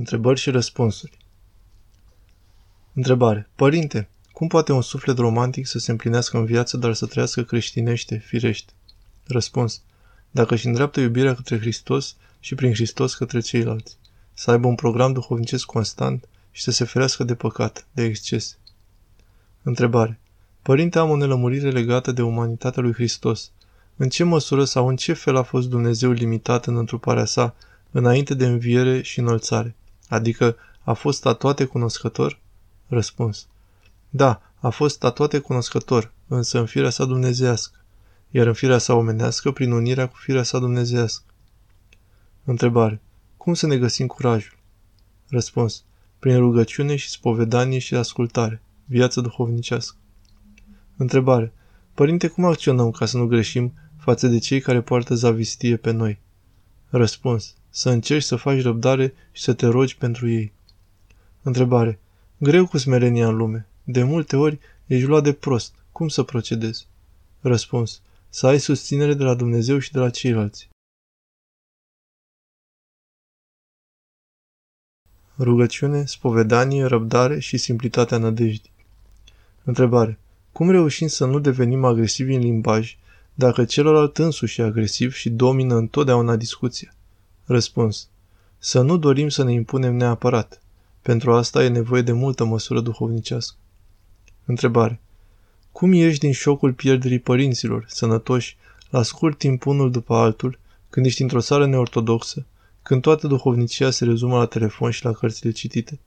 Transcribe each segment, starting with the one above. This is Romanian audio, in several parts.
Întrebări și răspunsuri. Întrebare. Părinte, cum poate un suflet romantic să se împlinească în viață, dar să trăiască creștinește, firește? Răspuns. Dacă își îndreaptă iubirea către Hristos și prin Hristos către ceilalți. Să aibă un program duhovnicesc constant și să se ferească de păcat, de excese. Întrebare. Părinte, am o nelămurire legată de umanitatea lui Hristos. În ce măsură sau în ce fel a fost Dumnezeu limitat în întruparea sa înainte de înviere și înălțare? Adică a fost a toate cunoscător? Răspuns. Da, a fost a toate cunoscător, însă în firea sa dumnezească, iar în firea sa omenească prin unirea cu firea sa dumnezească. Întrebare. Cum să ne găsim curajul? Răspuns. Prin rugăciune și spovedanie și ascultare. Viață duhovnicească. Întrebare. Părinte, cum acționăm ca să nu greșim față de cei care poartă zavistie pe noi? Răspuns. Să încerci să faci răbdare și să te rogi pentru ei. Întrebare. Greu cu smerenia în lume. De multe ori ești luat de prost. Cum să procedezi? Răspuns. Să ai susținere de la Dumnezeu și de la ceilalți. Rugăciune, spovedanie, răbdare și simplitatea nădejdii. Întrebare. Cum reușim să nu devenim agresivi în limbaj dacă celălalt însuși e agresiv și domină întotdeauna discuția? Răspuns. Să nu dorim să ne impunem neapărat. Pentru asta e nevoie de multă măsură duhovnicească. Întrebare. Cum ieși din șocul pierderii părinților, sănătoși, la scurt timp unul după altul, când ești într-o țară neortodoxă, când toată duhovnicia se rezumă la telefon și la cărțile citite?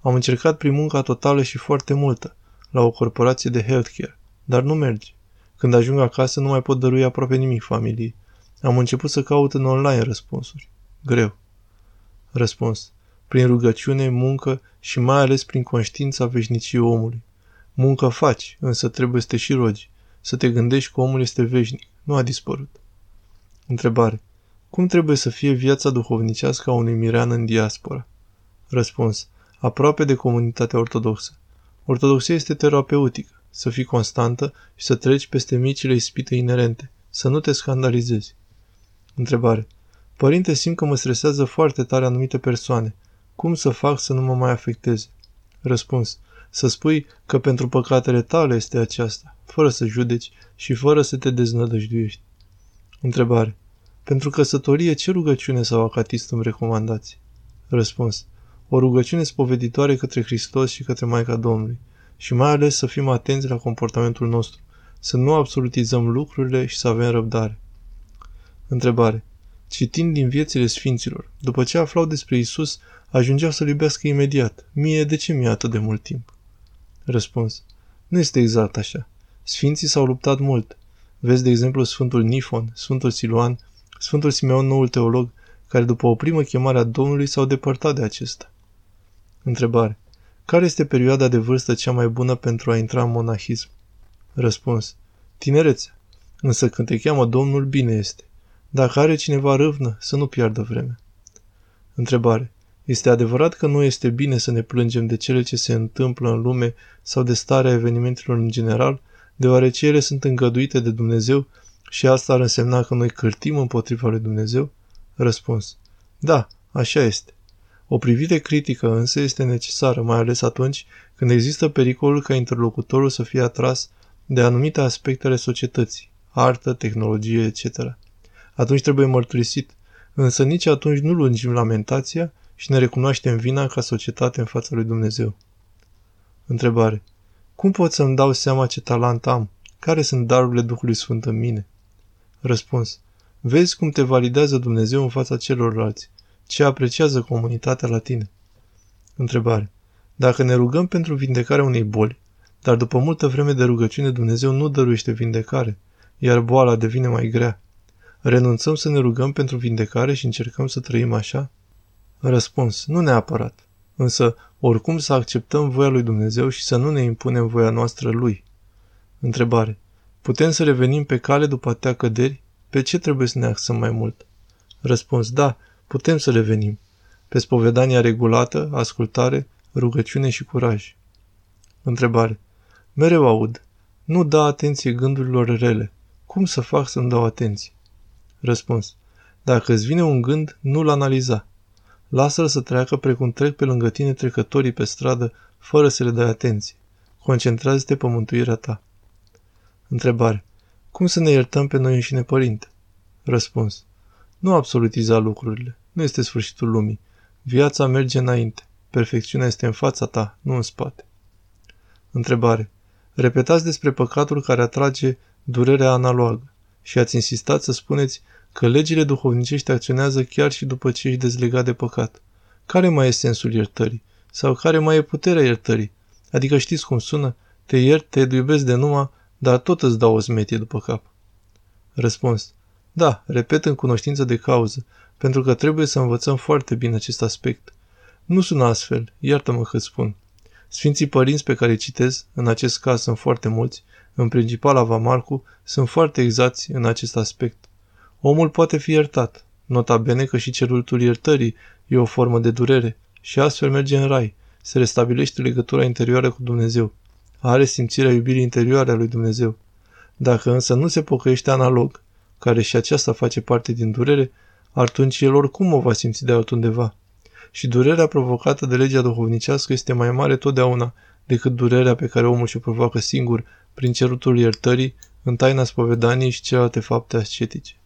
Am încercat prin munca totală și foarte multă, la o corporație de healthcare, dar nu merge. Când ajung acasă nu mai pot dărui aproape nimic familiei. Am început să caut în online răspunsuri. Greu. Răspuns. Prin rugăciune, muncă și mai ales prin conștiința veșniciei omului. Muncă faci, însă trebuie să te și rogi, să te gândești că omul este veșnic, nu a dispărut. Întrebare. Cum trebuie să fie viața duhovnicească a unui mirean în diaspora? Răspuns. Aproape de comunitatea ortodoxă. Ortodoxia este terapeutică, să fii constantă și să treci peste micile ispite inerente, să nu te scandalizezi. Întrebare. Părinte, simt că mă stresează foarte tare anumite persoane. Cum să fac să nu mă mai afecteze? Răspuns. Să spui că pentru păcatele tale este aceasta, fără să judeci și fără să te deznădăjduiești. Întrebare. Pentru căsătorie, ce rugăciune sau acatist îmi recomandați? Răspuns. O rugăciune spoveditoare către Hristos și către Maica Domnului. Și mai ales să fim atenți la comportamentul nostru, să nu absolutizăm lucrurile și să avem răbdare. Întrebare. Citind din viețile sfinților, după ce aflau despre Isus, ajungeau să-L iubească imediat. Mie, de ce mi-e atât de mult timp? Răspuns. Nu este exact așa. Sfinții s-au luptat mult. Vezi, de exemplu, Sfântul Nifon, Sfântul Siluan, Sfântul Simeon, noul teolog, care după o primă chemare a Domnului s-au depărtat de acesta. Întrebare. Care este perioada de vârstă cea mai bună pentru a intra în monahism? Răspuns. Tinerețea. Însă când te cheamă Domnul, bine este. Dacă are cineva râvnă, să nu piardă vreme. Întrebare. Este adevărat că nu este bine să ne plângem de cele ce se întâmplă în lume sau de starea evenimentelor în general, deoarece ele sunt îngăduite de Dumnezeu și asta ar însemna că noi cârtim împotriva lui Dumnezeu? Răspuns. Da, așa este. O privire critică însă este necesară, mai ales atunci când există pericolul ca interlocutorul să fie atras de anumite aspecte ale societății, artă, tehnologie, etc. Atunci trebuie mărturisit, însă nici atunci nu lungim lamentația și ne recunoaștem vina ca societate în fața lui Dumnezeu. Întrebare. Cum pot să-mi dau seama ce talent am? Care sunt darurile Duhului Sfânt în mine? Răspuns. Vezi cum te validează Dumnezeu în fața celorlalți. Ce apreciază comunitatea la tine? Întrebare. Dacă ne rugăm pentru vindecarea unei boli, dar după multă vreme de rugăciune Dumnezeu nu dăruiește vindecare, iar boala devine mai grea, renunțăm să ne rugăm pentru vindecare și încercăm să trăim așa? Răspuns. Nu neapărat. Însă, oricum să acceptăm voia lui Dumnezeu și să nu ne impunem voia noastră lui. Întrebare. Putem să revenim pe cale după atâtea căderi? Pe ce trebuie să ne axăm mai mult? Răspuns. Da, putem să revenim. Pe spovedania regulată, ascultare, rugăciune și curaj. Întrebare. Mereu aud. Nu da atenție gândurilor rele. Cum să fac să-mi dau atenție? Răspuns. Dacă îți vine un gând, nu-l analiza. Lasă-l să treacă precum trec pe lângă tine trecătorii pe stradă, fără să le dai atenție. Concentrează-te pe mântuirea ta. Întrebare. Cum să ne iertăm pe noi înșine, părinte? Răspuns. Nu absolutiza lucrurile. Nu este sfârșitul lumii. Viața merge înainte. Perfecțiunea este în fața ta, nu în spate. Întrebare. Repetați despre păcatul care atrage durerea analogă și ați insistat să spuneți că legile duhovnicești acționează chiar și după ce ești dezlegat de păcat. Care mai e sensul iertării? Sau care mai e puterea iertării? Adică știți cum sună? Te iert, te iubesc de numai, dar tot îți dau o smetie după cap. Răspuns. Da, repet în cunoștință de cauză, pentru că trebuie să învățăm foarte bine acest aspect. Nu sună astfel, iartă-mă că spun. Sfinții părinți pe care citez, în acest caz sunt foarte mulți, în principal Ava Marcu, sunt foarte exacti în acest aspect. Omul poate fi iertat, nota bene că și cerutul iertării e o formă de durere și astfel merge în rai, se restabilește legătura interioară cu Dumnezeu, are simțirea iubirii interioare a lui Dumnezeu. Dacă însă nu se pocăiește analog, care și aceasta face parte din durere, atunci el oricum o va simți de altundeva. Și durerea provocată de legea duhovnicească este mai mare totdeauna decât durerea pe care omul și-o provoacă singur prin cerutul iertării în taina spovedaniei și celelalte fapte ascetice.